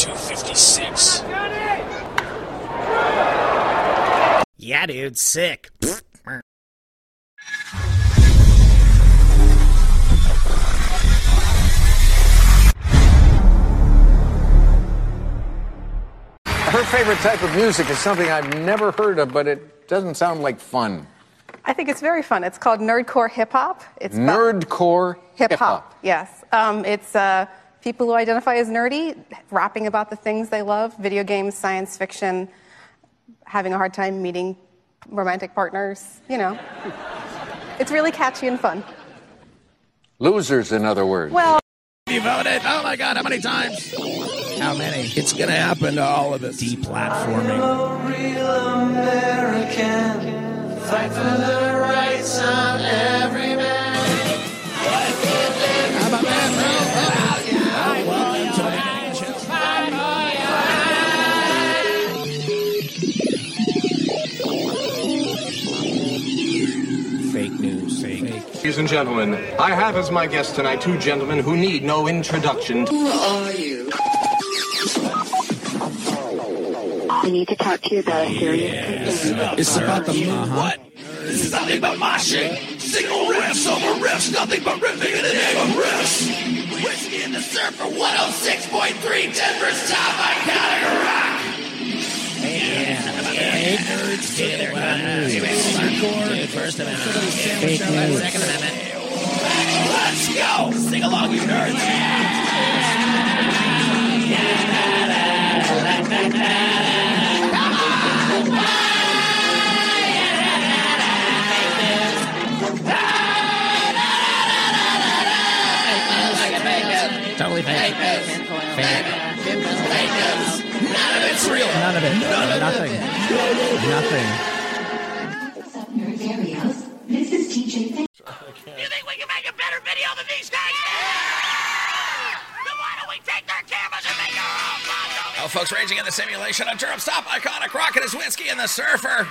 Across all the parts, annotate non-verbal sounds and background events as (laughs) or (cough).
256. Yeah, dude, sick. Her favorite type of music is something I've never heard of, but it doesn't sound like fun. I think it's very fun. It's called nerdcore hip hop. It's Nerdcore hip hop. Yes, um, it's uh, people who identify as nerdy rapping about the things they love: video games, science fiction, having a hard time meeting romantic partners. You know, (laughs) it's really catchy and fun. Losers, in other words. Well. You voted? Oh my god, how many times? How many? It's gonna happen to all of us. Deplatforming. real American. Fight for the rights of every Ladies and gentlemen, I have as my guest tonight two gentlemen who need no introduction. Who are you? I need to talk to you about a serious concern. It's about the move. What? This is nothing but moshing. Single riffs over riffs, nothing but riffing in the name of riffs. Whiskey in the surf for 106.3 Denver's top iconic rock. Hey, nerds, get it. Hardcore. First. Fake Amendment. Let's go. Sing along, you nerds. Nothing. This is TJ Fa- You think we can make a better video than these guys? Then why don't we take their cameras and make our own podcast? Oh, folks, raging in the simulation on Durham's top iconic rocket is whiskey and the surfer.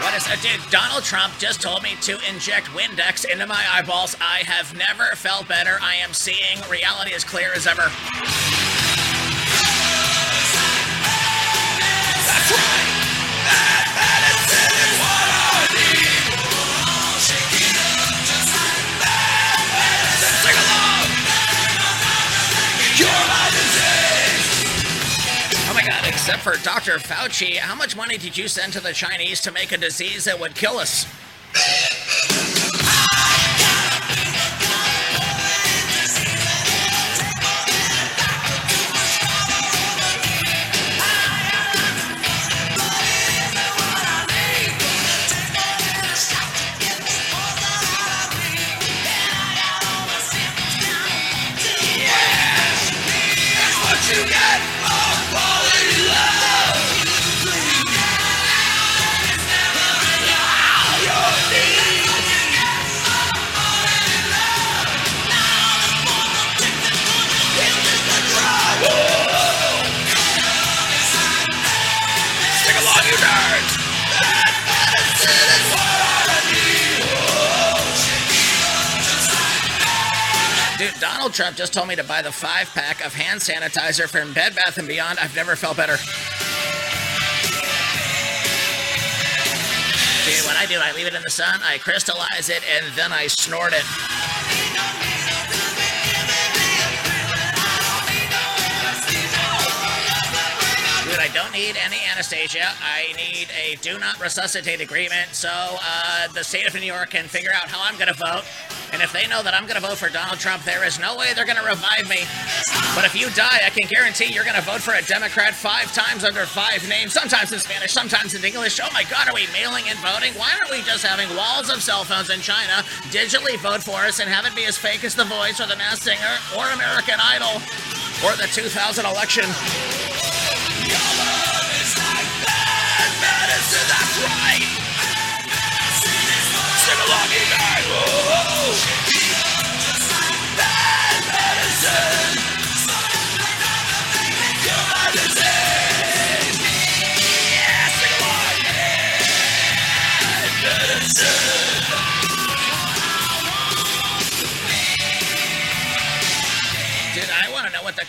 What is it, dude? Donald Trump just told me to inject Windex into my eyeballs. I have never felt better. I am seeing reality as clear as ever. Oh except for Dr. Fauci, how much money did you send to the Chinese to make a disease that would kill us? Donald Trump just told me to buy the five pack of hand sanitizer from Bed Bath and Beyond. I've never felt better. Dude, what I do, I leave it in the sun, I crystallize it, and then I snort it. Dude, I don't need any anesthesia. I need a do not resuscitate agreement so uh, the state of New York can figure out how I'm going to vote. And if they know that I'm going to vote for Donald Trump, there is no way they're going to revive me. But if you die, I can guarantee you're going to vote for a Democrat five times under five names, sometimes in Spanish, sometimes in English. Oh my God, are we mailing and voting? Why aren't we just having walls of cell phones in China digitally vote for us and have it be as fake as The Voice or The Masked Singer or American Idol or the 2000 election?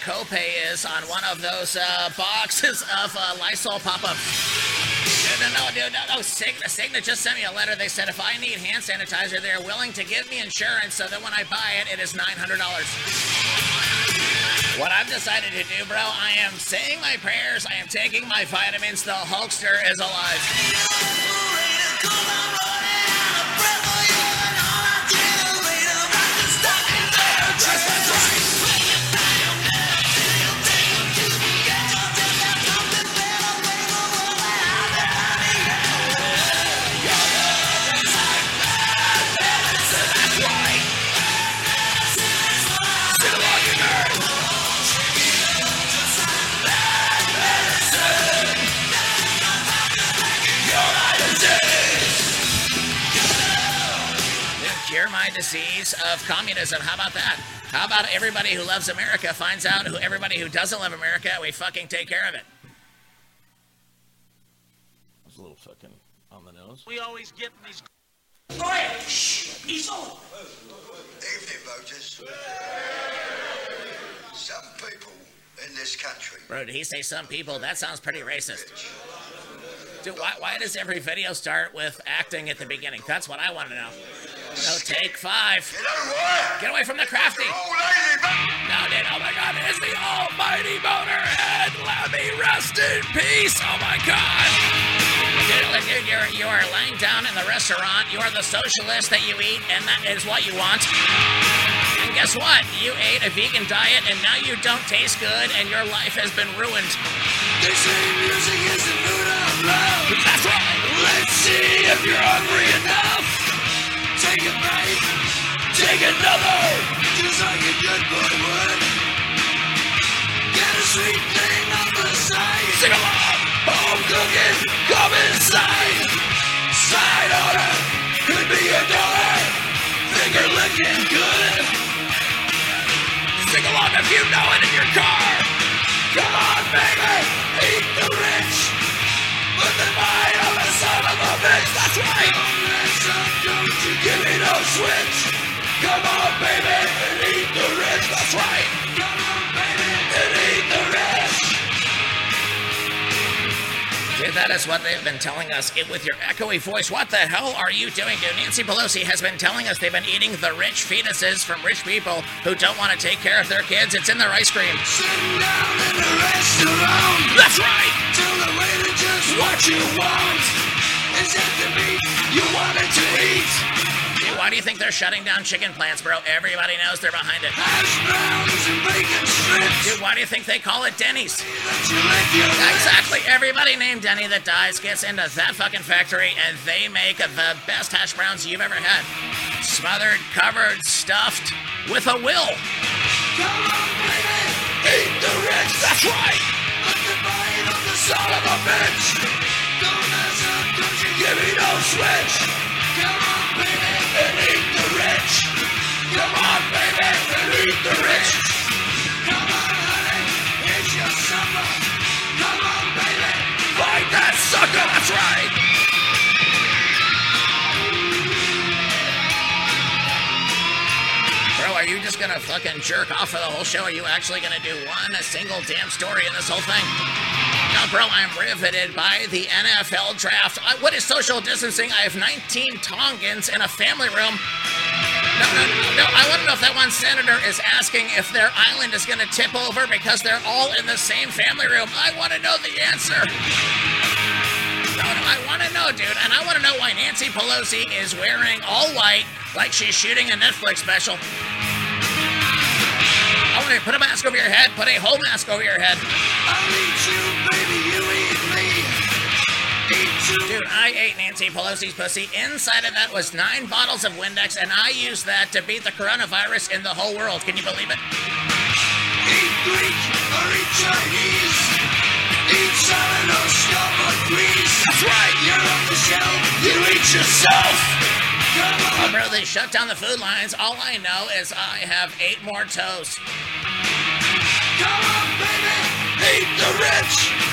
Copay is on one of those uh, boxes of uh, Lysol pop-ups. No, no, dude, no, no. Just sent me a letter. They said if I need hand sanitizer, they're willing to give me insurance so that when I buy it, it is $900. What I've decided to do, bro, I am saying my prayers, I am taking my vitamins, the Hulkster is alive. Cure disease of communism. How about that? How about everybody who loves America finds out who everybody who doesn't love America, we fucking take care of it. It's a little fucking on the nose. We always get in these. Go ahead. Shh. Easel. Evening, voters. Some people in this country. Bro, did he say some people? That sounds pretty racist. Dude, why, why does every video start with acting at the beginning? That's what I want to know. No, take five. Know what? Get away from the crafty. Old lady, No, dude, oh my god, it's the almighty Motorhead. Let me rest in peace. Oh my god. Dude, dude, you're, you are laying down in the restaurant. You are the socialist that you eat, and that is what you want. And guess what? You ate a vegan diet, and now you don't taste good, and your life has been ruined. They say music is the food of love. That's right. Let's see if you're hungry enough. Take a bite, take another, just like a good boy would. Get a sweet thing on the side. Sing along. Home cooking, come inside. Side order, could be a dollar. Finger licking good. Sing along if you know it in your car. Come on, baby, eat the rich. Put the mind on the son of a bitch. That's right. Give me no switch. Come on, baby, and eat the rich. That's right. Come on, baby, and eat the rich. That is what they've been telling us it, with your echoey voice. What the hell are you doing, dude? Nancy Pelosi has been telling us they've been eating the rich fetuses from rich people who don't want to take care of their kids. It's in their ice cream. Sitting down in a restaurant. That's right. Tell the waiter just what you want. Is that the meat you wanted to eat? Why do you think they're shutting down chicken plants, bro? Everybody knows they're behind it. Hash browns and bacon strips. Dude, why do you think they call it Denny's? Let you lick your lips. Exactly. Everybody named Denny that dies gets into that fucking factory and they make the best hash browns you've ever had. Smothered, covered, stuffed, with a will. Come on, baby, eat the rich. That's right. Put the bite on the son of a bitch. Don't mess up, don't you give me no switch. Bro, are you just gonna fucking jerk off for the whole show? Are you actually gonna do one a single damn story in this whole thing? No, bro, I'm riveted by the NFL draft. I, what is social distancing? I have 19 Tongans in a family room. No, no, no. I want to know if that one senator is asking if their island is going to tip over because they're all in the same family room. I want to know the answer. No, no, I want to know, dude. And I want to know why Nancy Pelosi is wearing all white like she's shooting a Netflix special. I want to put a mask over your head, put a whole mask over your head. Dude, I ate Nancy Pelosi's pussy. Inside of that was nine bottles of Windex, and I used that to beat the coronavirus in the whole world. Can you believe it? Eat Greek or eat Chinese. Eat salad or or grease. That's right. You're off the shelf. You eat yourself. Come on. bro, they shut down the food lines. All I know is I have eight more toes. Come on, baby. Eat the rich.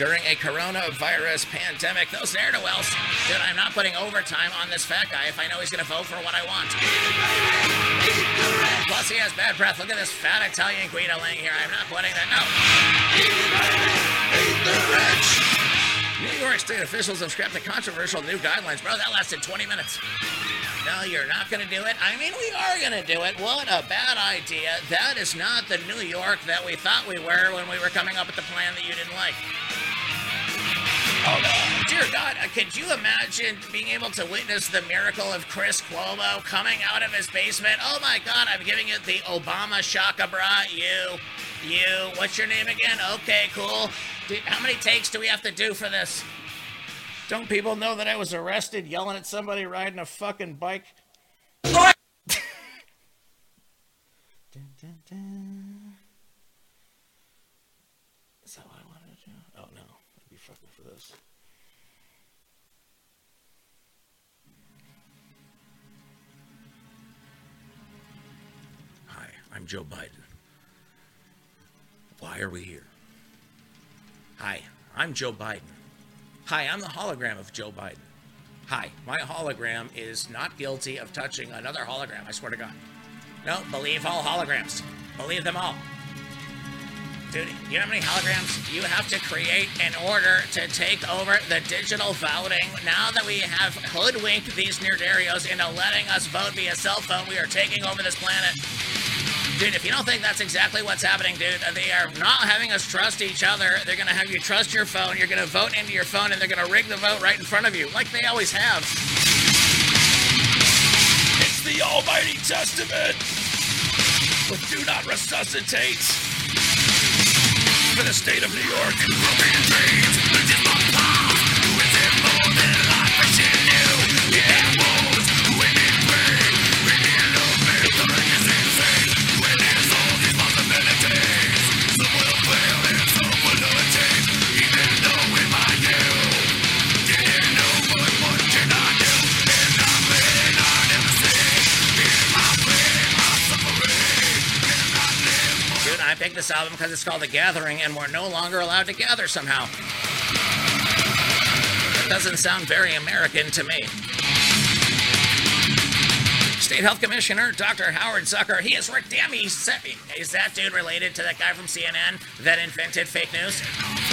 during a coronavirus pandemic. Those ne'er-do-wells. Dude, I'm not putting overtime on this fat guy if I know he's going to vote for what I want. Plus, he has bad breath. Look at this fat Italian Guido laying here. I'm not putting that. No. New York State officials have scrapped the controversial new guidelines. Bro, that lasted 20 minutes. No, you're not going to do it. I mean, we are going to do it. What a bad idea. That is not the New York that we thought we were when we were coming up with the plan that you didn't like. Oh. Dear God, uh, could you imagine being able to witness the miracle of Chris Cuomo coming out of his basement? Oh my God, I'm giving it the Obama shaka. You, you, what's your name again? Okay, cool. How many takes do we have to do for this? Don't people know that I was arrested yelling at somebody riding a fucking bike? Dun, dun, dun. Is that what I wanted to do? Oh no, I'd be fucking for this. Hi, I'm Joe Biden. Why are we here? Hi, I'm Joe Biden. Hi, I'm the hologram of Joe Biden. Hi, my hologram is not guilty of touching another hologram, I swear to God. No, believe all holograms. Believe them all. Dude, you know how many holograms you have to create in order to take over the digital voting? Now that we have hoodwinked these Nerdarios into letting us vote via cell phone, we are taking over this planet. Dude, if you don't think that's exactly what's happening, dude, they are not having us trust each other. They're going to have you trust your phone. You're going to vote into your phone, and they're going to rig the vote right in front of you, like they always have. It's the Almighty Testament with Do Not Resuscitate for the state of New York. Picked this album because it's called The Gathering, and we're no longer allowed to gather somehow. That doesn't sound very American to me. State Health Commissioner Dr. Howard Zucker, he is Rick said, is that dude related to that guy from CNN that invented fake news?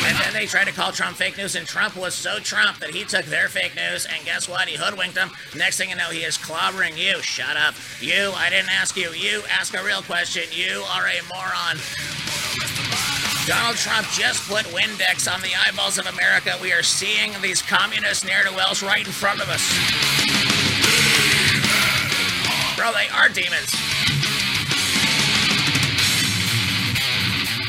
And then they tried to call Trump fake news, and Trump was so Trump that he took their fake news, and guess what? He hoodwinked them. Next thing you know, he is clobbering you. Shut up. You, I didn't ask you. You, ask a real question. You are a moron. Donald Trump just put Windex on the eyeballs of America. We are seeing these communist ne'er-do-wells right in front of us. Bro, they are demons.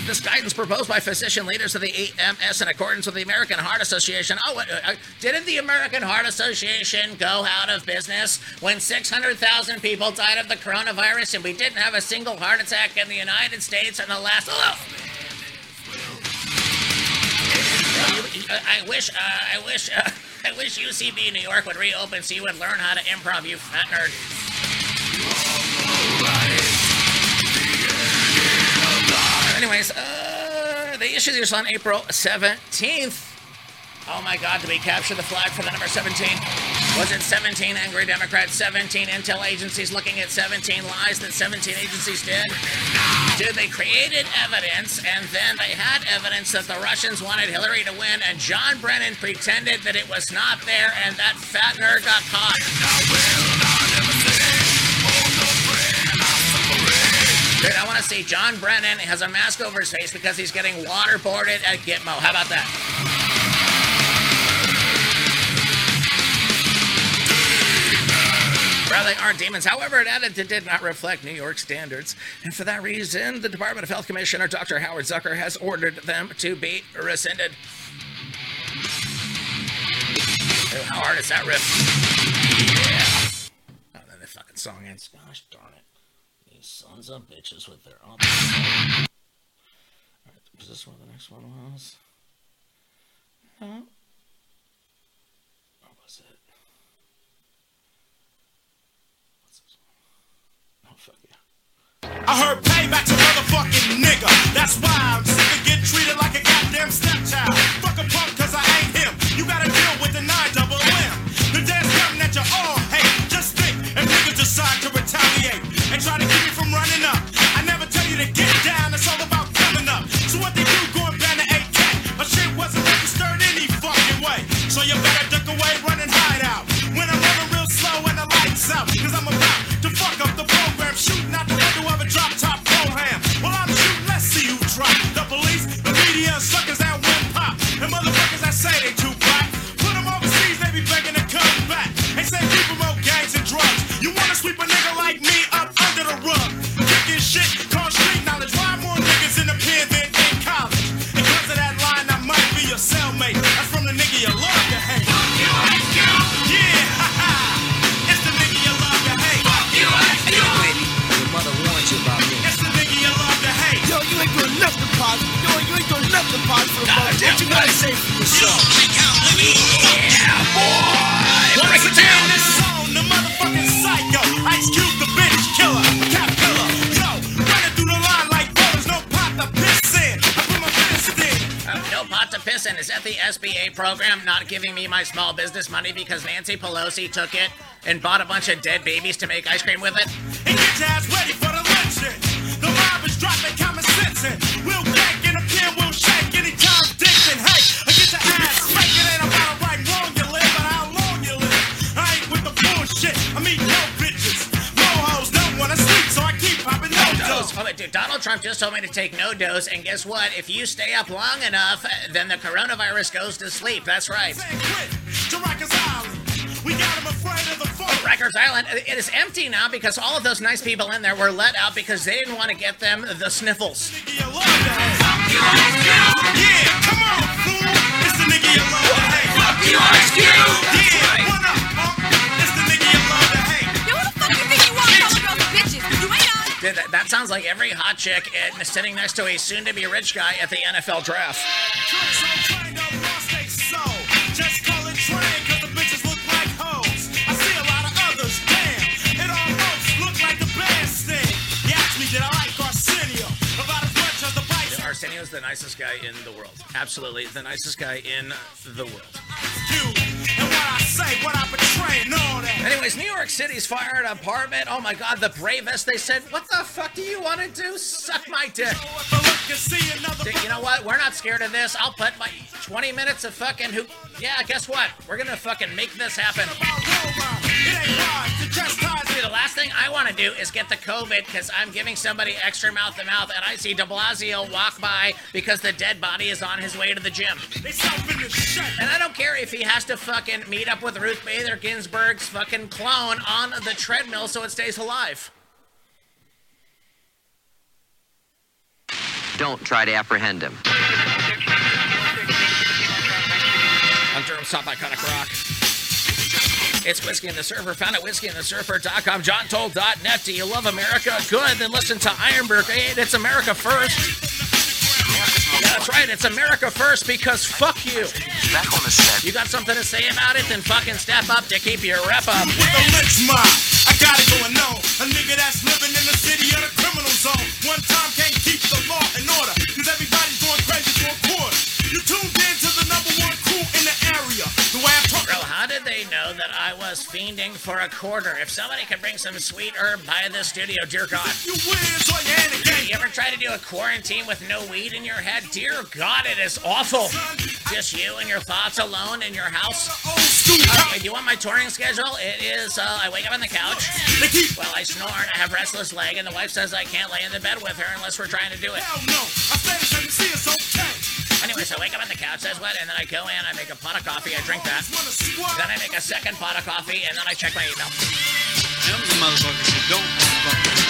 This guidance proposed by physician leaders of the EMS in accordance with the American Heart Association. Oh, uh, didn't the American Heart Association go out of business when 600,000 people died of the coronavirus and we didn't have a single heart attack in the United States in the last. Oh, I wish, uh, I wish, uh, (laughs) I wish UCB New York would reopen so you would learn how to improv, you fat nerd. Issued this on April 17th. Oh my God, did we capture the flag for the number 17? Was it 17 angry Democrats, 17 intel agencies looking at 17 lies that 17 agencies did? Dude, they created evidence, and then they had evidence that the Russians wanted Hillary to win, and John Brennan pretended that it was not there, and that fat nerd got caught. Dude, I want to see John Brennan has a mask over his face because he's getting waterboarded at Gitmo. How about that? Well, they are demons. However, it added it did not reflect New York standards. And for that reason, the Department of Health Commissioner, Dr. Howard Zucker, has ordered them to be rescinded. How hard is that riff? Yeah. Oh, then the fucking song ends. Gosh sons of bitches with their own. Alright, is this where the next one was? No. What was it? What's this one? Oh, fuck yeah. I heard payback's a motherfucker. fucking nigga. That's why I'm sick of getting treated like a goddamn stepchild. Fuck a punk cause I ain't him. You gotta deal with the nine double M. The day's coming that you all hate. If niggas decide to retaliate and try to keep me from running up. I never tell you to get down, it's all about coming up. So what they do, go and ban the AK. My shit wasn't registered any fucking way. So you better duck away, run and hide out. When I'm running real slow and the lights out. Cause I'm about business money because Nancy Pelosi took it and bought a bunch of dead babies to make ice cream with it? And get your ass ready for the lynching. The mob is dropping common sense in. We'll crack in a pin, we'll shake anytime Dixon. Hey, I get your ass smacked. It ain't about right wrong you live, but how long you live. I ain't with the bullshit. I mean, no bitches. No hoes don't wanna sleep, so I keep popping no Dose. dose. Oh, dude, Donald Trump just told me to take NoDoz, and guess what? If you stay up long enough, then the coronavirus goes to sleep. That's right. Rikers Island, it is empty now because all of those nice people in there were let out because they didn't want to get them the sniffles. That, that sounds like every hot chick uh, sitting next to a soon-to-be rich guy at the NFL draft. Bison. Arsenio's the nicest guy in the world. Absolutely, the nicest guy in the world. And what I say, what I betray, and all that. Anyways, New York City's fire department. Oh my God, the bravest. They said, "What the fuck do you want to do? Suck my dick." Dude, You know what? We're not scared of this. I'll put my 20 minutes of fucking who. Yeah, guess what? We're gonna fucking make this happen. Dude, the last thing I want to do is get the COVID because I'm giving somebody extra mouth to mouth, and I see De Blasio walk by because the dead body is on his way to the gym. And I don't care if he has to fucking meet up with Ruth Bader Ginsburg's fucking clone on the treadmill so it stays alive. Don't try to apprehend him. I'm Durham Stop Iconic Rock. It's Whiskey and the Surfer, found at whiskeyandthesurfer.com, johntold.net. Do you love America? Good, then listen to Ironberg. Hey, it's America first. Yeah, that's right, it's America first because fuck you. Back on the set. You got something to say about it? Then fucking step up to keep your rep up. With the lynch mob, I got it going on. A nigga that's living in the city of the criminal zone. One time can't keep the law in order, cause everybody's going crazy for a quarter. You tuned in to Bro, how did they know that I was fiending for a quarter? If somebody could bring some sweet herb by the studio, dear God. You or you ever try to do a quarantine with no weed in your head? Dear God, it is awful. Just you and your thoughts alone in your house. Do you want my touring schedule? It is, uh, I wake up on the couch. Well, I snore and I have restless leg, and the wife says I can't lay in the bed with her unless we're trying to do it. It so I wake up on the couch, says what, and then I go in, I make a pot of coffee, I drink that. Then I make a second pot of coffee, and then I check my email. Them motherfuckers who don't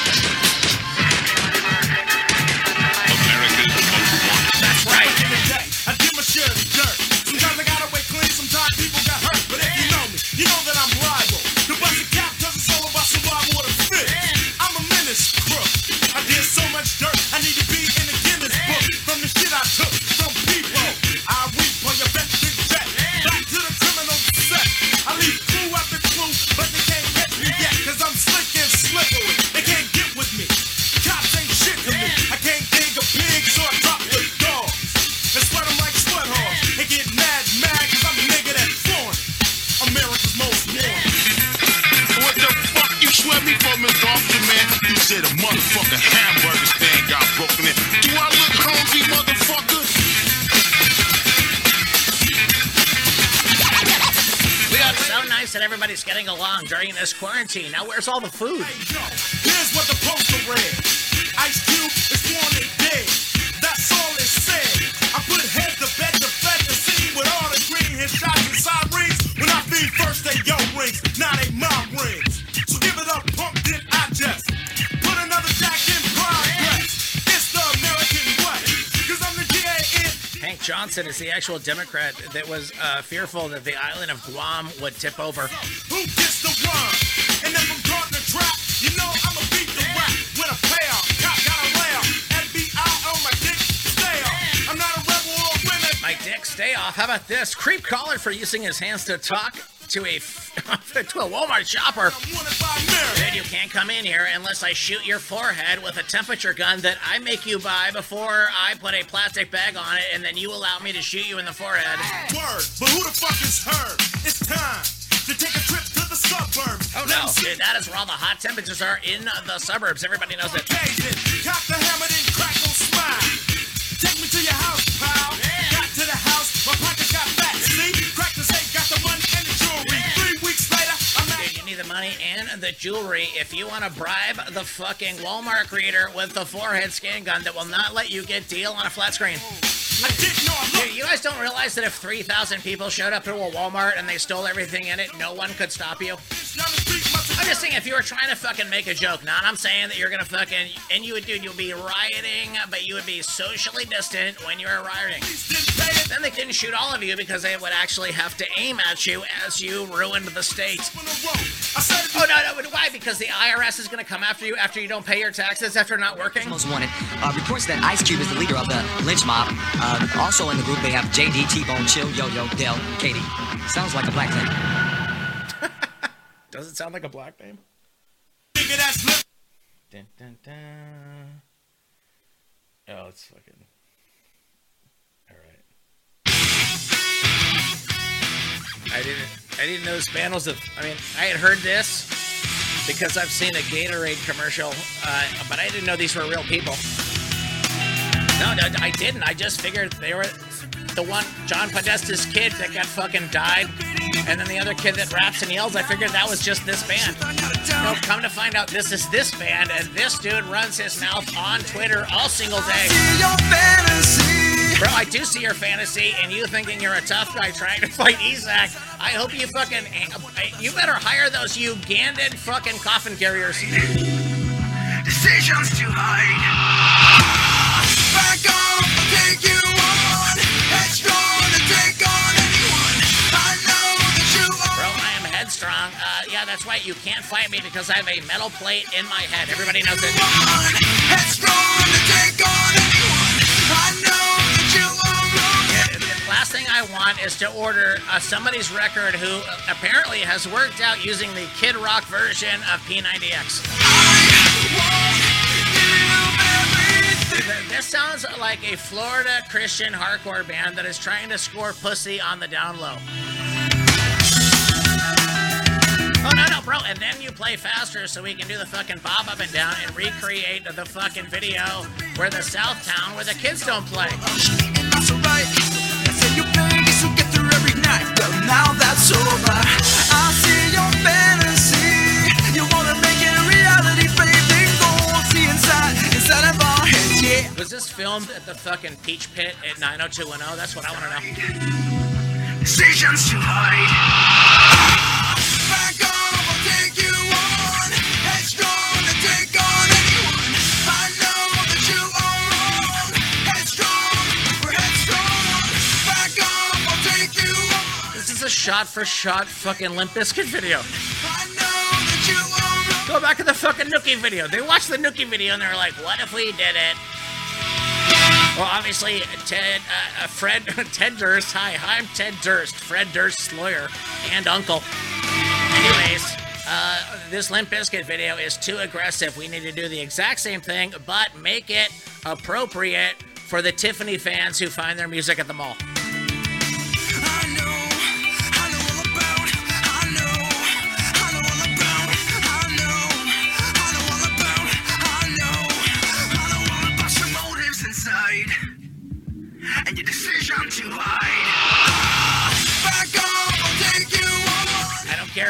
getting along during this quarantine. Now, where's all the food? Here's what the poster read. Ice Cube is wanted dead. Johnson is the actual Democrat that was uh, fearful that the island of Guam would tip over. Who gets the one? And then from Gardner Trap, you know I'ma beat the rap with a pair. Cop got a. FBI on my dick, stay off. I'm not a rebel or a women. My dick, stay off. How about this? Creep caller for using his hands to talk to a (laughs) to a Walmart shopper. Dude, you can't come in here unless I shoot your forehead with a temperature gun that I make you buy before I put a plastic bag on it, and then you allow me to shoot you in the forehead. Word, but who the fuck is her? It's time to take a trip to the suburbs. Oh no, dude, that is where all the hot temperatures are in the suburbs. Everybody knows it. Cock the hammer, then smile. Take me to your house, and the jewelry if you want to bribe the fucking Walmart greeter with the forehead scan gun that will not let you get deal on a flat screen. Dude, you guys don't realize that if 3,000 people showed up to a Walmart and they stole everything in it, no one could stop you? I'm just saying, if you were trying to fucking make a joke, not I'm saying that you're gonna fucking, and you would, dude, you'll be rioting, but you would be socially distant when you were rioting. Then they couldn't shoot all of you because they would actually have to aim at you as you ruined the state. Oh, no, no, why? Because the IRS is gonna come after you after you don't pay your taxes after not working? Most wanted. Uh, reports that Ice Cube is the leader of the lynch mob. Uh, also in the group, they have JD, T-Bone, Chill, Yo-Yo, Dell, Katie. Sounds like a black name. Does it sound like a black name? nigga that's li- Dun, dun, dun. Oh, it's fucking. All right. I didn't. I didn't know was a. I mean, I had heard this because I've seen a Gatorade commercial, uh, but I didn't know these were real people. No, no, I didn't. I just figured they were the one John Podesta's kid that got fucking died, and then the other kid that raps and yells. I figured that was just this band. No, come to find out, this is this band, and this dude runs his mouth on Twitter all single day. Bro, I do see your fantasy, and you thinking you're a tough guy trying to fight Isaac. I hope you fucking. You better hire those Ugandan fucking coffin carriers. Decisions to hide. Back off, Headstrong. Uh, yeah, that's right. You can't fight me because I have a metal plate in my head. Everybody knows. That last thing I want is to order uh, somebody's record who apparently has worked out using the Kid Rock version of P90X. This sounds like a Florida Christian hardcore band that is trying to score pussy on the down low. Oh no no bro, and then you play faster so we can do the fucking bob up and down and recreate the fucking video where the South Town where the kids don't play. Was this filmed at the fucking Peach Pit at 90210? That's what I want to know. Decisions to hide. A shot for shot fucking Limp Bizkit video. I know that you are wrong. Go back to the fucking Nookie video. They watched the Nookie video and they're like, what if we did it? Well, obviously, Ted, uh, uh, Fred, (laughs) Ted Durst. Hi, I'm Ted Durst, Fred Durst's lawyer and uncle. Anyways, uh, this Limp Bizkit video is too aggressive. We need to do the exact same thing, but make it appropriate for the Tiffany fans who find their music at the mall.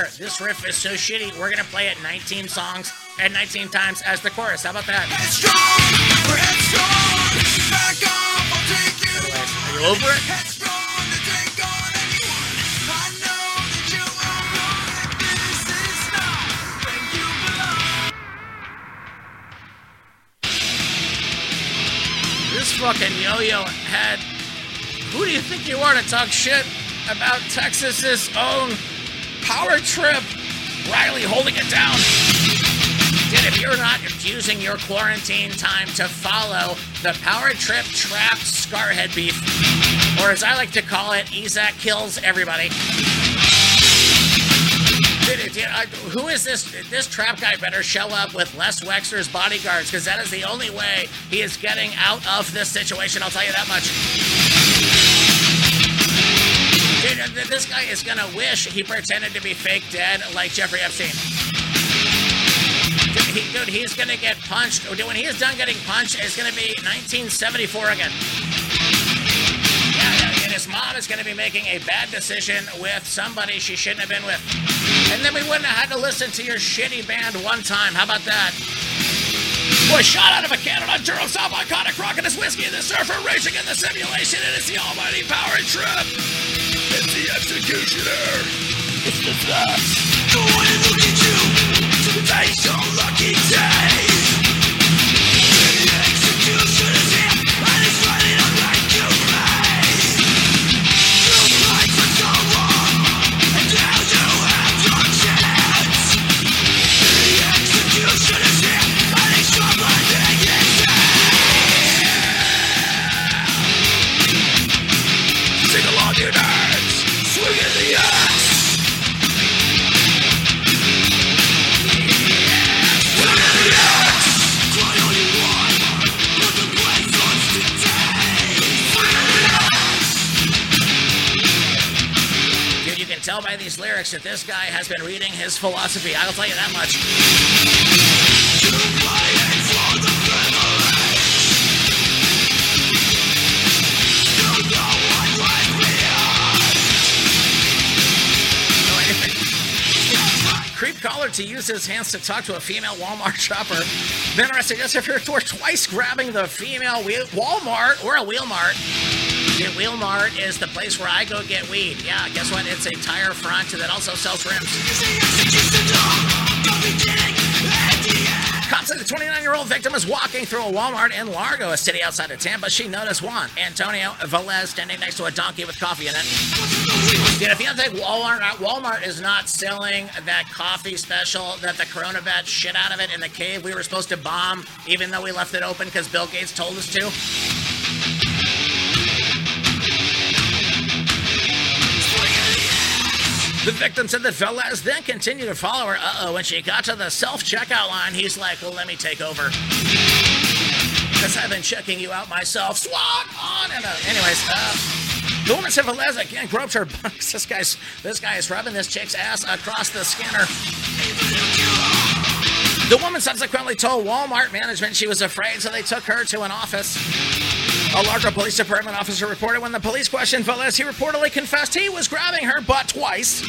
This riff is so shitty. We're gonna play it 19 songs and 19 times as the chorus. How about that? Are you over it? This fucking yo-yo head. Who do you think you are to talk shit about Texas's own power trip? Riley holding it down. Dude, if you're not using your quarantine time to follow the power trip trap scarhead beef, or as I like to call it, Isaac kills everybody. Dude, uh, who is this? This trap guy better show up with Les Wexner's bodyguards, because that is the only way he is getting out of this situation. I'll tell you that much. This guy is gonna wish he pretended to be fake dead like Jeffrey Epstein. Dude, he, dude, he's gonna get punched. Dude, when he is done getting punched, it's gonna be 1974 again. Yeah, and his mom is gonna be making a bad decision with somebody she shouldn't have been with. And then we wouldn't have had to listen to your shitty band one time. How about that? Was shot out of a cannon on Durham South iconic rock and his whiskey and the surfer racing in the simulation. It is the almighty power trip. The executioner. It's the facts. Go on and look at you. Today's your lucky day. Tell by these lyrics that this guy has been reading his philosophy. I'll tell you that much. Creep caller to use his hands to talk to a female Walmart (laughs) shopper. Then arrested yes if you're (laughs) twice grabbing the female Walmart or a Wheelmart. Yeah, Wheelmart is the place where I go get weed. Yeah, guess what? It's a tire front that also sells rims. Cops say the 29 year old victim is walking through a Walmart in Largo, a city outside of Tampa. She noticed Juan Antonio Velez standing next to a donkey with coffee in it. Dude, if you don't think Walmart, uh, Walmart is not selling that coffee special that the Corona bat shit out of it in the cave we were supposed to bomb, even though we left it open because Bill Gates told us to. The victim said that Velez then continued to follow her. Uh oh, when she got to the self checkout line, he's like, Well, let me take over. Because I've been checking you out myself. Swat on! And, uh, anyways, uh, the woman said Velez again groped her buttocks. (laughs) This guy's, this guy is rubbing this chick's ass across the scanner. The woman subsequently told Walmart management she was afraid, so they took her to an office. A Largo Police Department officer reported when the police questioned Velez, he reportedly confessed he was grabbing her butt twice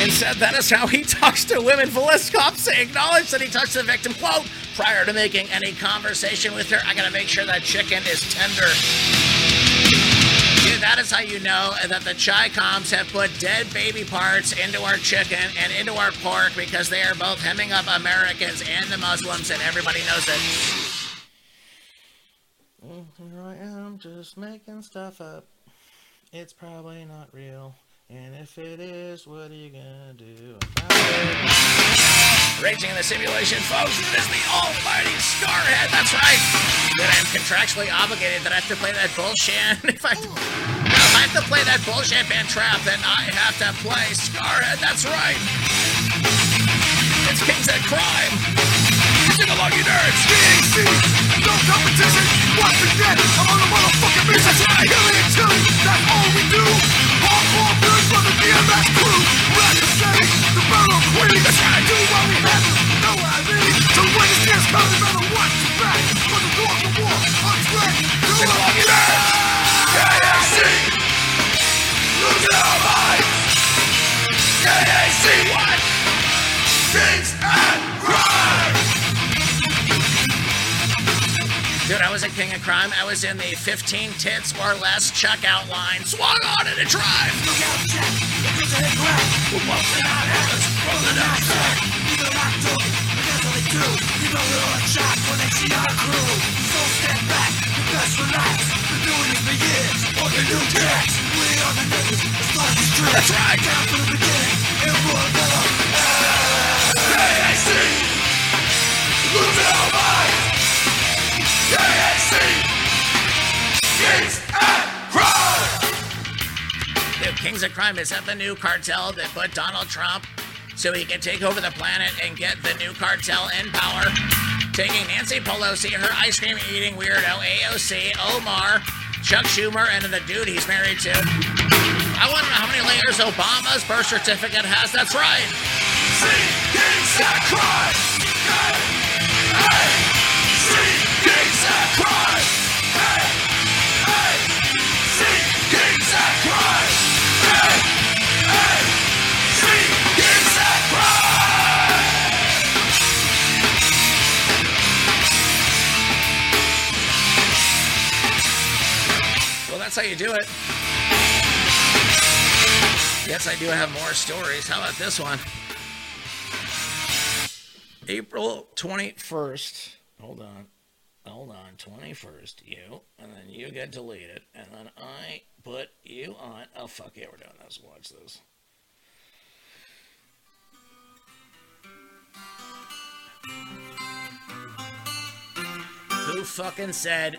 and said that is how he (laughs) talks to women. Velez cops acknowledged that he touched the victim, quote, prior to making any conversation with her. I gotta make sure that chicken is tender. Dude, that is how you know that the ChiComs have put dead baby parts into our chicken and into our pork because they are both hemming up Americans and the Muslims, and everybody knows it. Here I am, just making stuff up. It's probably not real. And if it is, what are you gonna do about it? Raging in the simulation, folks, it is the almighty Scarhead, that's right! That I'm contractually obligated that I have to play that bullshit. (laughs) If I, if I have to play that bullshit band trap, then I have to play Scarhead, that's right! It's Kings at Crime! Sing along, you nerds! no competition. Once again, I'm on the motherfucking mission. That's right. Killing and chilling, that's all we do. Hardcore dudes from the DMS crew. Representing the battle of Queens. That's. Do what we have, know what I mean. So when this dance comes, no matter what, you back. For the door to war, on track. Do what we have. KAC. Losing our minds. KAC. What? Kings and Rhymes. As a king of crime. I was in the 15 tits or less checkout line. Swung on in a drive. Look out, Jack. It a. We're out out. But that's they do. When they see our crew. Step back. Relax. Been doing for years. New tracks. We are the the right. Down from the beginning. And we'll go. KAC. Losing our minds. Kings and crime. The Kings of Crime is that the new cartel that put Donald Trump so he can take over the planet and get the new cartel in power. Taking Nancy Pelosi, her ice cream eating weirdo, AOC, Omar, Chuck Schumer, and the dude he's married to. I want to know how many layers Obama's birth certificate has. That's right. See kings and crime. Hey, hey. That's how you do it. Yes, I do have more stories. How about this one? April 21st. Hold on. Hold on. 21st. You. And then you get deleted. And then I put you on. Oh, fuck yeah, we're doing this. Watch this. Who fucking said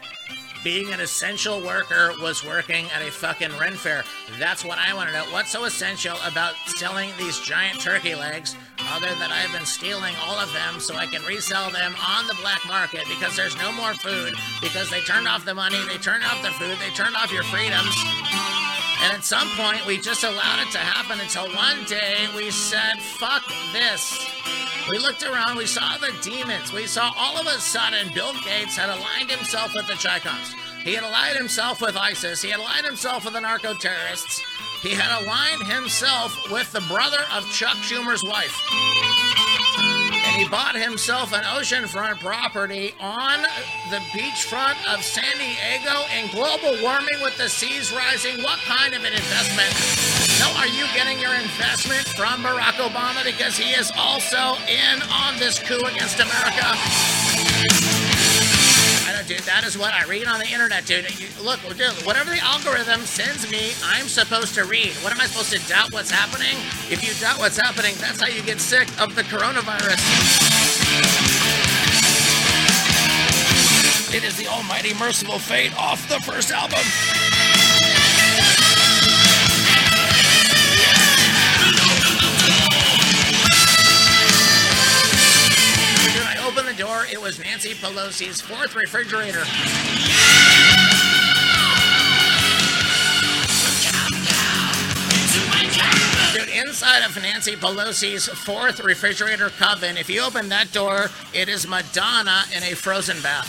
being an essential worker was working at a fucking Ren fair? That's what I want to know. What's so essential about selling these giant turkey legs other than I've been stealing all of them so I can resell them on the black market because there's no more food because they turned off the money, they turned off the food, they turned off your freedoms. And at some point, we just allowed it to happen until one day we said, fuck this. We looked around, we saw the demons. We saw all of a sudden Bill Gates had aligned himself with the ChiComs. He had aligned himself with ISIS. He had aligned himself with the narco terrorists. He had aligned himself with the brother of Chuck Schumer's wife. And he bought himself an oceanfront property on the beachfront of San Diego and global warming with the seas rising. What kind of an investment? No, are you getting your investment from Barack Obama because he is also in on this coup against America? Dude, that is what I read on the internet, dude. You, look, dude, whatever the algorithm sends me, I'm supposed to read. What am I supposed to doubt what's happening? If you doubt what's happening, that's how you get sick of the coronavirus. It is the almighty merciful fate off the first album. It was Nancy Pelosi's fourth refrigerator. Dude, inside of Nancy Pelosi's fourth refrigerator coven, if you open that door, it is Madonna in a frozen bath.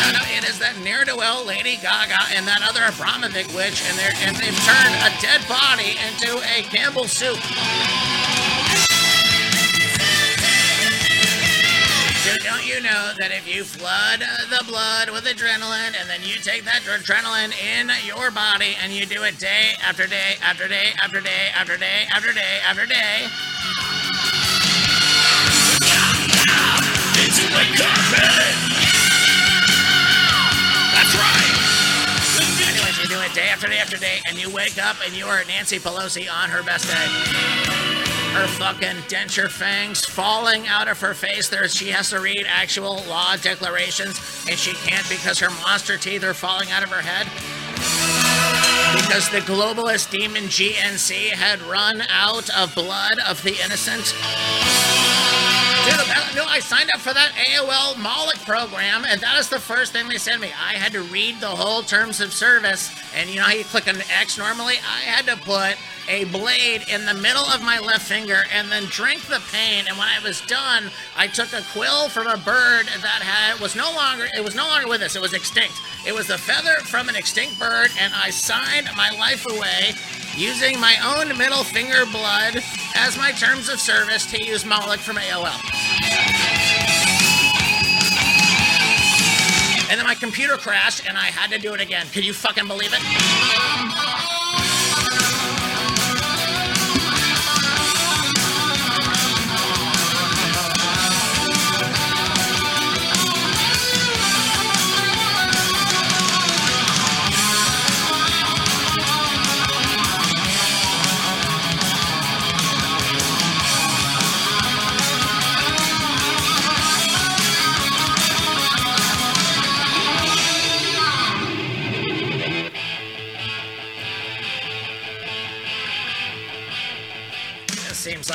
No, no, it is that well Lady Gaga and that other Abramovic witch, and and they've turned a dead body into a Campbell soup. You know that if you flood uh, the blood with adrenaline and then you take that adrenaline in your body and you do it day after day after day after day after day after day after day. Into the carpet! That's right! Anyways, you do it day after day after day and you wake up and you are Nancy Pelosi on her best day her fucking denture fangs falling out of her face. There, she has to read actual law declarations, and she can't because her monster teeth are falling out of her head. Because the globalist demon GNC had run out of blood of the innocent. Dude, no, I signed up for that AOL Moloch program, and that is the first thing they sent me. I had to read the whole terms of service, and you know how you click on X normally? I had to put a blade in the middle of my left finger and then drink the pain. And when I was done, I took a quill from a bird that had was no longer it was no longer with us. It was extinct. It was a feather from an extinct bird, and I signed my life away using my own middle finger blood as my terms of service to use Moloch from AOL. And then my computer crashed and I had to do it again. Could you fucking believe it?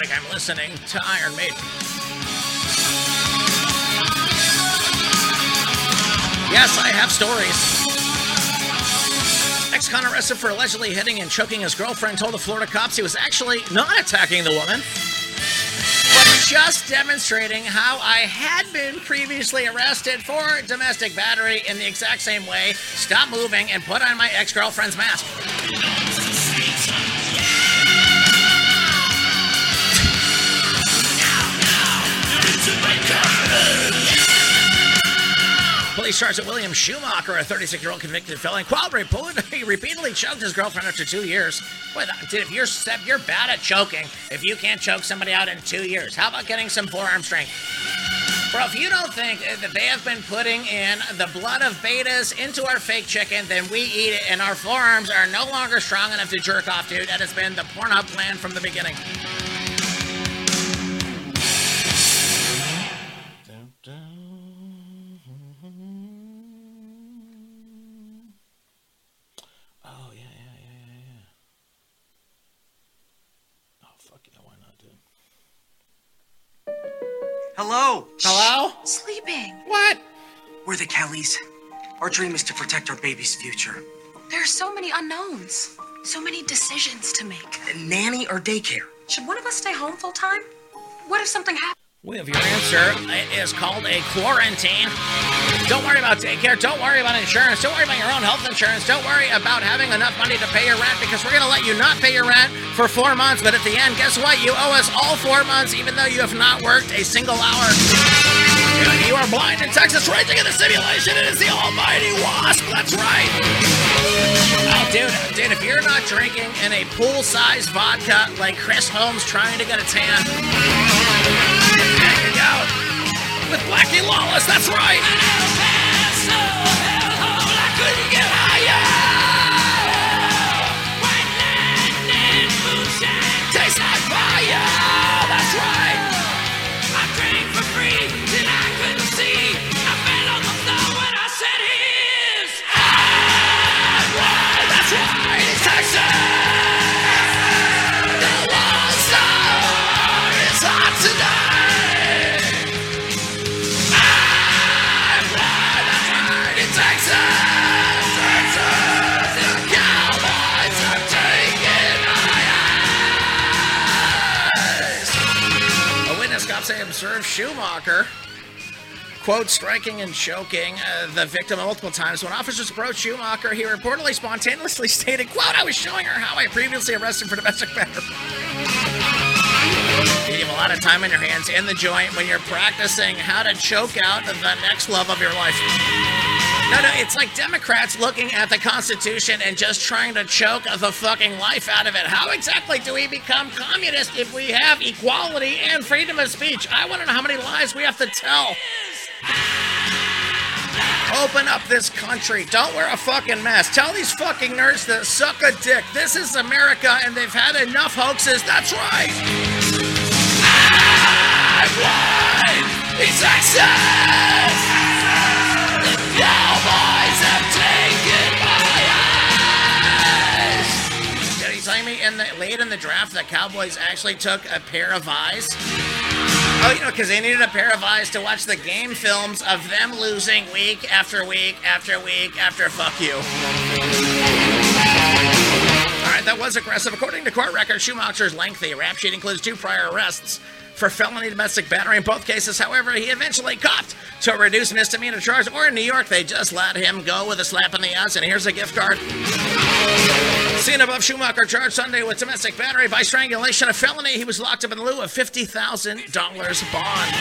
Like I'm listening to Iron Maiden. Yes, I have stories. Ex-con arrested for allegedly hitting and choking his girlfriend told the Florida cops he was actually not attacking the woman, but just demonstrating how I had been previously arrested for domestic battery in the exact same way. Stop moving and put on my ex-girlfriend's mask. Police charged that William Schumacher, a 36-year-old convicted felon, quadrupled. (laughs) He repeatedly choked his girlfriend after two years. Boy, that- if you're you're bad at choking. If you can't choke somebody out in two years, how about getting some forearm strength? Bro, if you don't think that they have been putting in the blood of betas into our fake chicken, then we eat it, and our forearms are no longer strong enough to jerk off, dude. That has been the Pornhub plan from the beginning. Hello. Hello? Sleeping. What? We're the Kellys. Our dream is to protect our baby's future. There are so many unknowns, so many decisions to make. Nanny or daycare? Should one of us stay home full time? What if something happens? We have your answer. It is called a quarantine. Don't worry about daycare. Don't worry about insurance. Don't worry about your own health insurance. Don't worry about having enough money to pay your rent because we're going to let you not pay your rent for four months. But at the end, guess what? You owe us all four months, even though you have not worked a single hour. You are blind in Texas, raging in the simulation. It is the almighty wasp. That's right. Oh, dude, dude, if you're not drinking in a pool-sized vodka like Chris Holmes trying to get a tan, with Blackie Lawless. That's right. Tastes like fire. That's right. Observed Schumacher quote, striking and choking uh, the victim multiple times. When officers approached Schumacher, he reportedly spontaneously (laughs) stated, quote, I was showing her how I previously arrested for domestic (laughs) battery. You have a lot of time on your hands in the joint when you're practicing how to choke out the next love of your life. No, no, it's like Democrats looking at the Constitution and just trying to choke the fucking life out of it. How exactly do we become communist if we have equality and freedom of speech? I want to know how many lies we have to tell. Open up this country. Don't wear a fucking mask. Tell these fucking nerds to suck a dick. This is America and they've had enough hoaxes. That's right. In the late in the draft the Cowboys actually took a pair of eyes? Oh, you know, because they needed a pair of eyes to watch the game films of them losing week after week after week after fuck you. All right, that was aggressive. According to court records, Schumacher's lengthy rap sheet includes two prior arrests for felony domestic battery in both cases. However, he eventually copped to a reduced misdemeanor charge, or in New York, they just let him go with a slap in the ass, and here's a gift card. Seen above Schumacher charged Sunday with domestic battery by strangulation, a felony. He was locked up in lieu of $50,000 bond.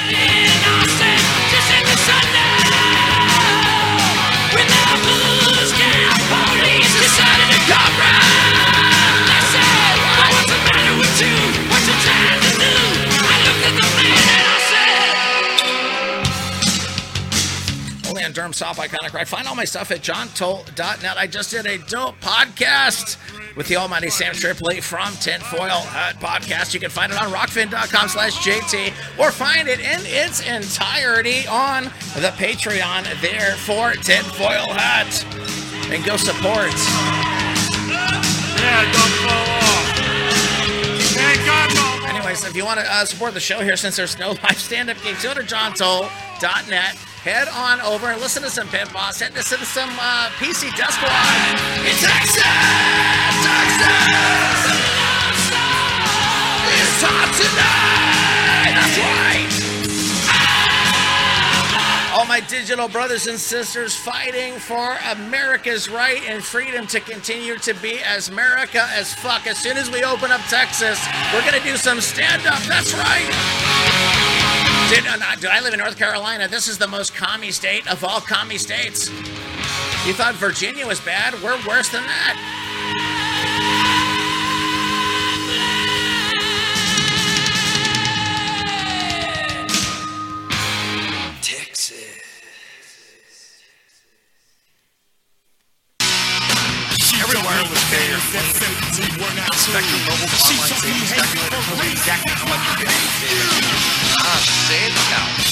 On Durham South Iconic Rock. Find all my stuff at johntoll.net. I just did a dope podcast with the almighty Sam Tripoli from Tinfoil Hat Podcast. You can find it on rokfin.com slash JT or find it in its entirety on the Patreon there for Tinfoil Hat. And go support. Yeah, don't fall off. Thank God, no. Anyways, if you want to uh, support the show here, since there's no live stand-up gigs, go to johntoll.net. Head on over and listen to some Pit Boss. Head to some uh, PC Death in Texas! Texas! It's hot tonight! That's right! All my digital brothers and sisters fighting for America's right and freedom to continue to be as America as fuck. As soon as we open up Texas, we're gonna do some stand up. That's right. Dude, uh, dude, I live in North Carolina. This is the most commie state of all commie states. You thought Virginia was bad? We're worse than that.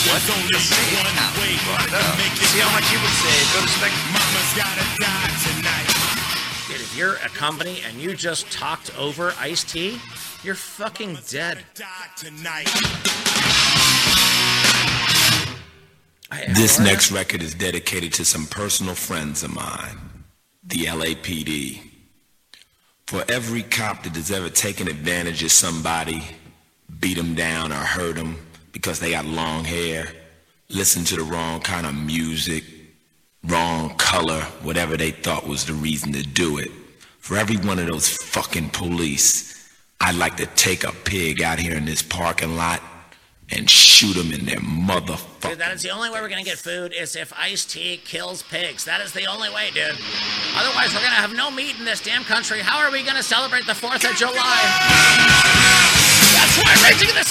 Now. What? The save now. Brought it up. See how much you would save. Go to Spectrum. Dude, if you're a company and you just talked over Ice T, you're fucking dead. This next record is dedicated to some personal friends of mine, the LAPD. For every cop that has ever taken advantage of somebody, beat them down or hurt them because they got long hair, listened to the wrong kind of music, wrong color, whatever they thought was the reason to do it. For every one of those fucking police, I'd like to take a pig out here in this parking lot and shoot them in their motherfucker. Dude, that is the only way we're gonna get food is if Ice T kills pigs. That is the only way, dude. Otherwise, we're gonna have no meat in this damn country. How are we gonna celebrate the 4th of July?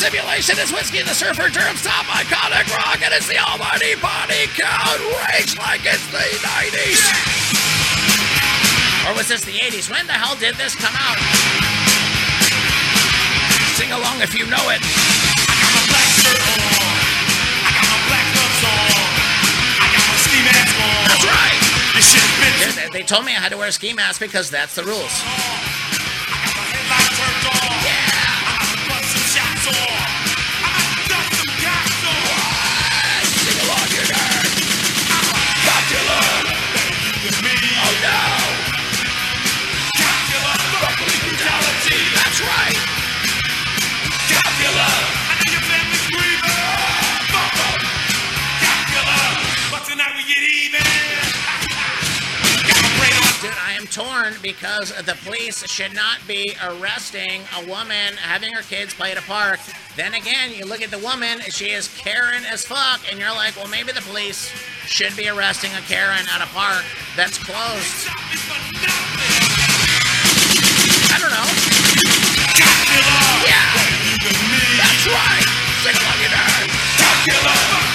Simulation is Whiskey the Surfer, Durham's top iconic rock, and it's the almighty body count. Rage like it's the 90s. Or was this the 80s? When the hell did this come out? Sing along if you know it. I got my black shirt on. I got my black gloves on. I got my ski mask on. That's right. They- They told me I had to wear a ski mask because that's the rules. Torn because the police should not be arresting a woman having her kids play at a park. Then again, you look at the woman, she is Karen as fuck, and you're like, well, maybe the police should be arresting a Karen at a park that's closed. I don't know. Yeah! That's right! Sing along, you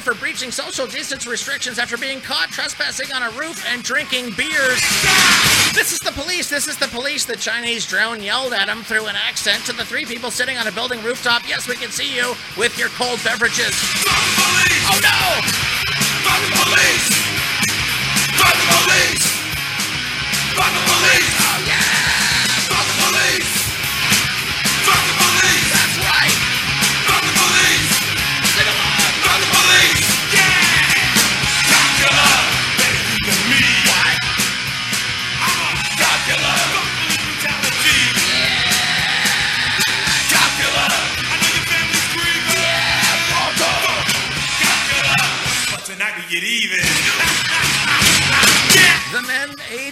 for breaching social distance restrictions after being caught trespassing on a roof and drinking beers. This is the police. This is the police. The Chinese drone yelled at him through an accent to the three people sitting on a building rooftop. Yes, we can see you with your cold beverages. Oh no! Fuck the police! Fuck the police!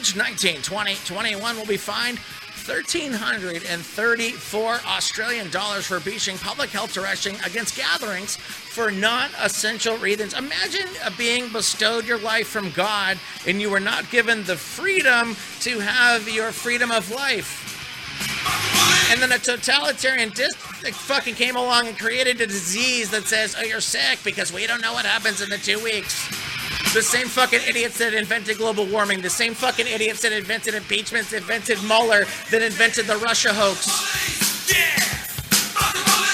Aged 19, 20, 21 will be fined 1,334 Australian dollars for breaching public health direction against gatherings for non essential reasons. Imagine uh, being bestowed your life from God and you were not given the freedom to have your freedom of life. And then a totalitarian district fucking came along and created a disease that says, oh, you're sick because we don't know what happens in the two weeks. The same fucking idiots that invented global warming, the same fucking idiots that invented impeachments, invented Mueller, that invented the Russia hoax.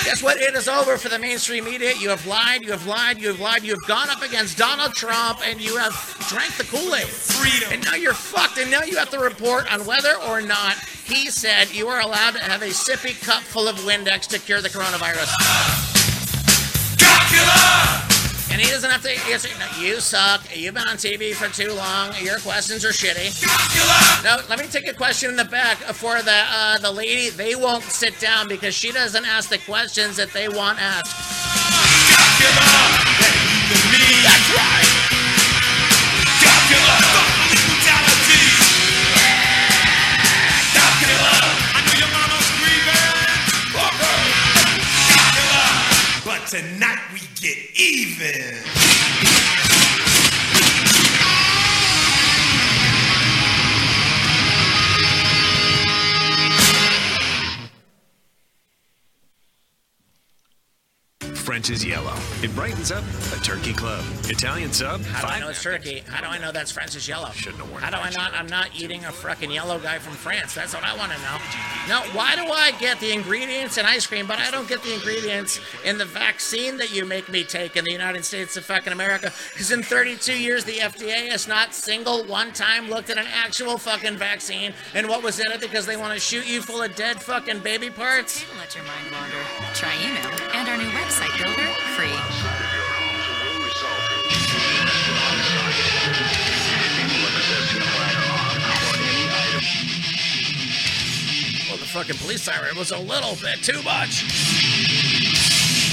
Guess what? It is over for the mainstream media. You have lied, you have lied, you have lied, you have gone up against Donald Trump, and you have drank the Kool Aid. Freedom. And now you're fucked, and now you have to report on whether or not he said you are allowed to have a sippy cup full of Windex to cure the coronavirus. And he doesn't have to answer. No, you suck. You've been on TV for too long. Your questions are shitty. No, let me take a question in the back for the uh, the lady. They won't sit down because she doesn't ask the questions that they want asked. That's right. But tonight get even. French is yellow. It brightens up a turkey club. Italian sub, How do I know it's turkey? How do I know that's Francis Yellow? Shouldn't work. How do I not? I'm not eating a fucking yellow guy from France. That's what I want to know. Now, why do I get the ingredients in ice cream, but I don't get the ingredients in the vaccine that you make me take in the United States of fucking America? Because in 32 years, the FDA has not single one time looked at an actual fucking vaccine and what was in it because they want to shoot you full of dead fucking baby parts. Let your mind wander. Try email and our new website free. Well, the fucking police siren was a little bit too much.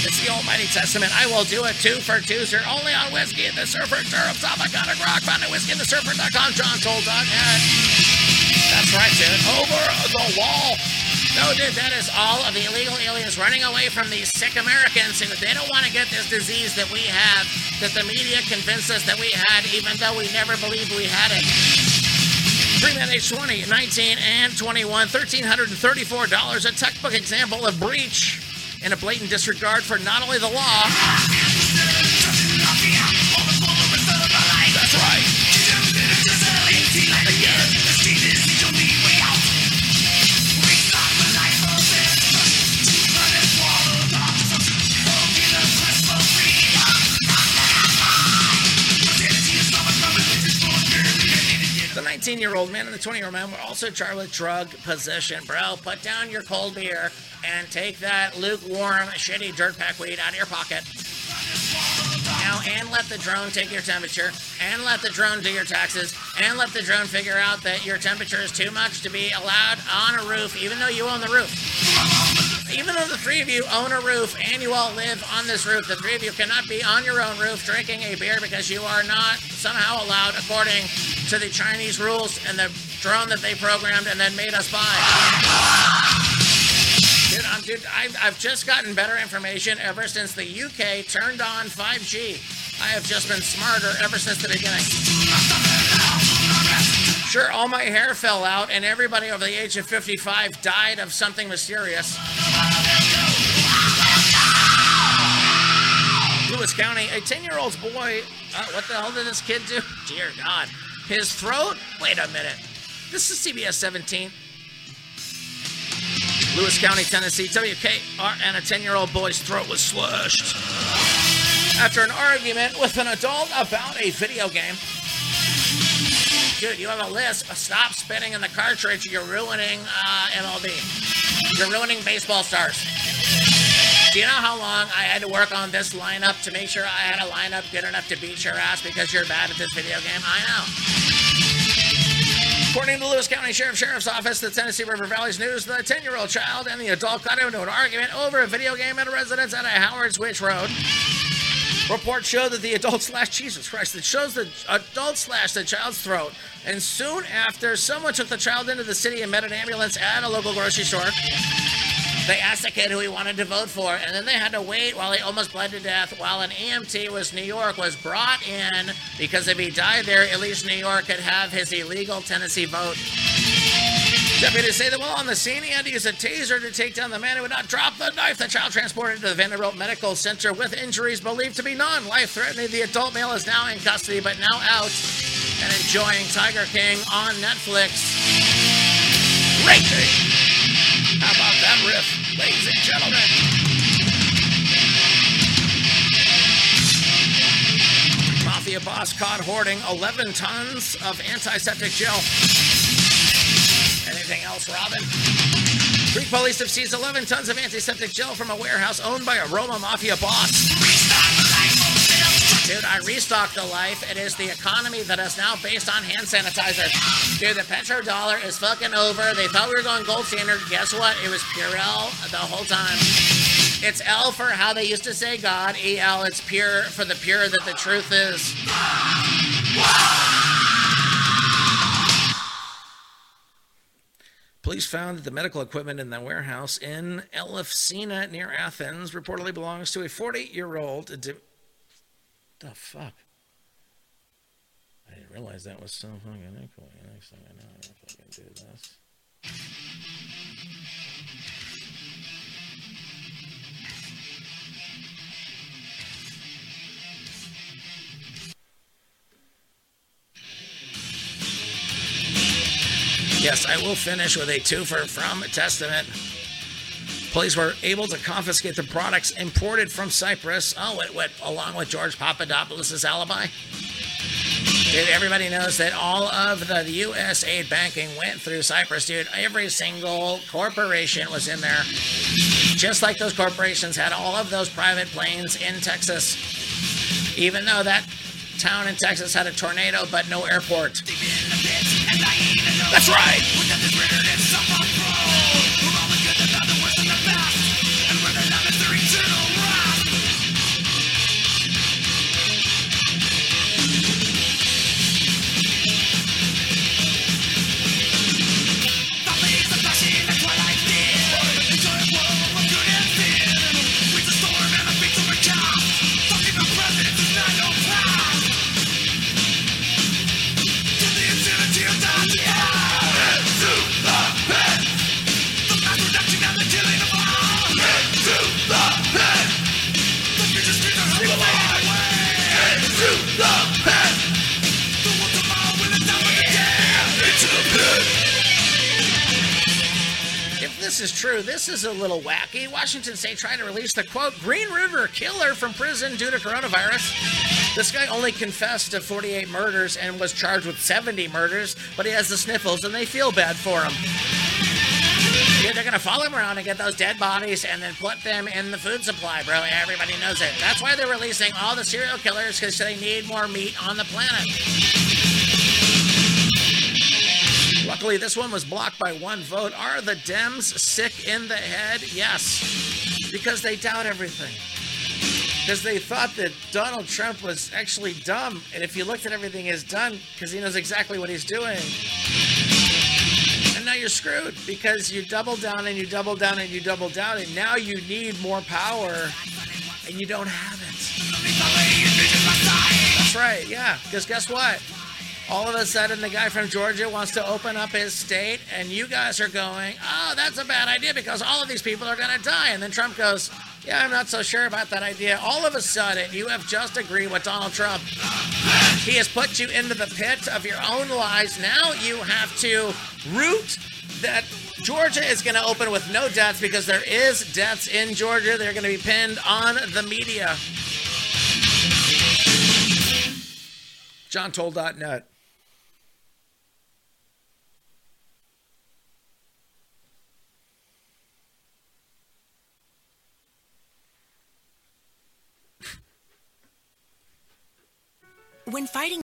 It's the Almighty Testament. I will do it two for two, sir. Only on Whiskey and the Surfer. Syrup, Got a Rock. Found at whiskeyandthesurfer.com. John told Doug. That's right, dude. Over the wall. No, dude, that is all of the illegal aliens running away from these sick Americans and they don't want to get this disease that we have, that the media convinced us that we had, even though we never believed we had it. Bring that age 20, 19, and 21, $1,334. A textbook example of breach and a blatant disregard for not only the law. 19 year old man and the 20 year old man were also charged with drug possession. Bro, put down your cold beer and take that lukewarm, shitty dirt pack weed out of your pocket. Now, and let the drone take your temperature, and let the drone do your taxes, and let the drone figure out that your temperature is too much to be allowed on a roof, even though you own the roof. Even though the three of you own a roof and you all live on this roof, the three of you cannot be on your own roof drinking a beer because you are not somehow allowed according to the Chinese rules and the drone that they programmed and then made us buy. Dude, I'm, dude I've, I've just gotten better information ever since the UK turned on 5G. I have just been smarter ever since the beginning. Sure, all my hair fell out, and everybody over the age of 55 died of something mysterious. Lewis County, a 10 year old's boy. Uh, what the hell did this kid do? (laughs) Dear God. His throat? Wait a minute. This is CBS 17. Lewis County, Tennessee, WKR, and a 10 year old boy's throat was slashed after an argument with an adult about a video game. Dude, you have a list. Stop spinning in the cartridge. You're ruining uh, MLB. You're ruining baseball stars. Do you know how long I had to work on this lineup to make sure I had a lineup good enough to beat your ass because you're bad at this video game? I know. According to the Lewis County Sheriff Sheriff's Office, the Tennessee River Valley's News, the 10 year old child and the adult got into an argument over a video game at a residence at a Howard's Switch Road. Reports show that the adult slashed Jesus Christ. It shows the adult slashed the child's throat, and soon after, someone took the child into the city and met an ambulance at a local grocery store. They asked the kid who he wanted to vote for, and then they had to wait while he almost bled to death. While an EMT was New York was brought in because if he died there, at least New York could have his illegal Tennessee vote. Deputies say that while on the scene, he had to use a taser to take down the man who would not drop the knife. The child transported to the Vanderbilt Medical Center with injuries believed to be non-life threatening. The adult male is now in custody, but now out and enjoying Tiger King on Netflix. Rating. That riff, ladies and gentlemen? Mafia boss caught hoarding 11 tons of antiseptic gel. Anything else, Robin? Greek police have seized 11 tons of antiseptic gel from a warehouse owned by a Roma Mafia boss. Dude, I restocked the life. It is the economy that is now based on hand sanitizer. Dude, the petrodollar is fucking over. They thought we were going gold standard. Guess what? It was Purell the whole time. It's L for how they used to say God. EL, it's pure for the pure that the truth is. Police found that the medical equipment in the warehouse in Elefsina near Athens reportedly belongs to a 48 year old. The fuck? I didn't realize that was so fucking cool. Next thing I know, I'm fucking do this. Yes, I will finish with a twofer from Testament. Police were able to confiscate the products imported from Cyprus. Oh, it went along with George Papadopoulos' alibi. Dude, everybody knows that all of the U.S. aid banking went through Cyprus, dude. Every single corporation was in there. Just like those corporations had all of those private planes in Texas. Even though that town in Texas had a tornado but no airport. That's right. This is true, this is a little wacky. Washington State trying to release the quote Green River killer from prison due to coronavirus. This guy only confessed to 48 murders and was charged with 70 murders, but he has the sniffles and they feel bad for him. Yeah, they're gonna follow him around and get those dead bodies and then put them in the food supply, bro. Everybody knows it. That's why they're releasing all the serial killers because they need more meat on the planet. Luckily, this one was blocked by one vote. Are the Dems sick in the head? Yes, because they doubt everything. Because they thought that Donald Trump was actually dumb, and if you looked at everything he's done, because he knows exactly what he's doing. And now you're screwed because you double down and you double down and you double down, and now you need more power, and you don't have it. That's right, yeah. Because guess what? All of a sudden, the guy from Georgia wants to open up his state, and you guys are going, oh, that's a bad idea because all of these people are going to die. And then Trump goes, yeah, I'm not so sure about that idea. All of a sudden, you have just agreed with Donald Trump. He has put you into the pit of your own lies. Now you have to root that Georgia is going to open with no deaths because there is deaths in Georgia. They're going to be pinned on the media. JohnToll.net. When fighting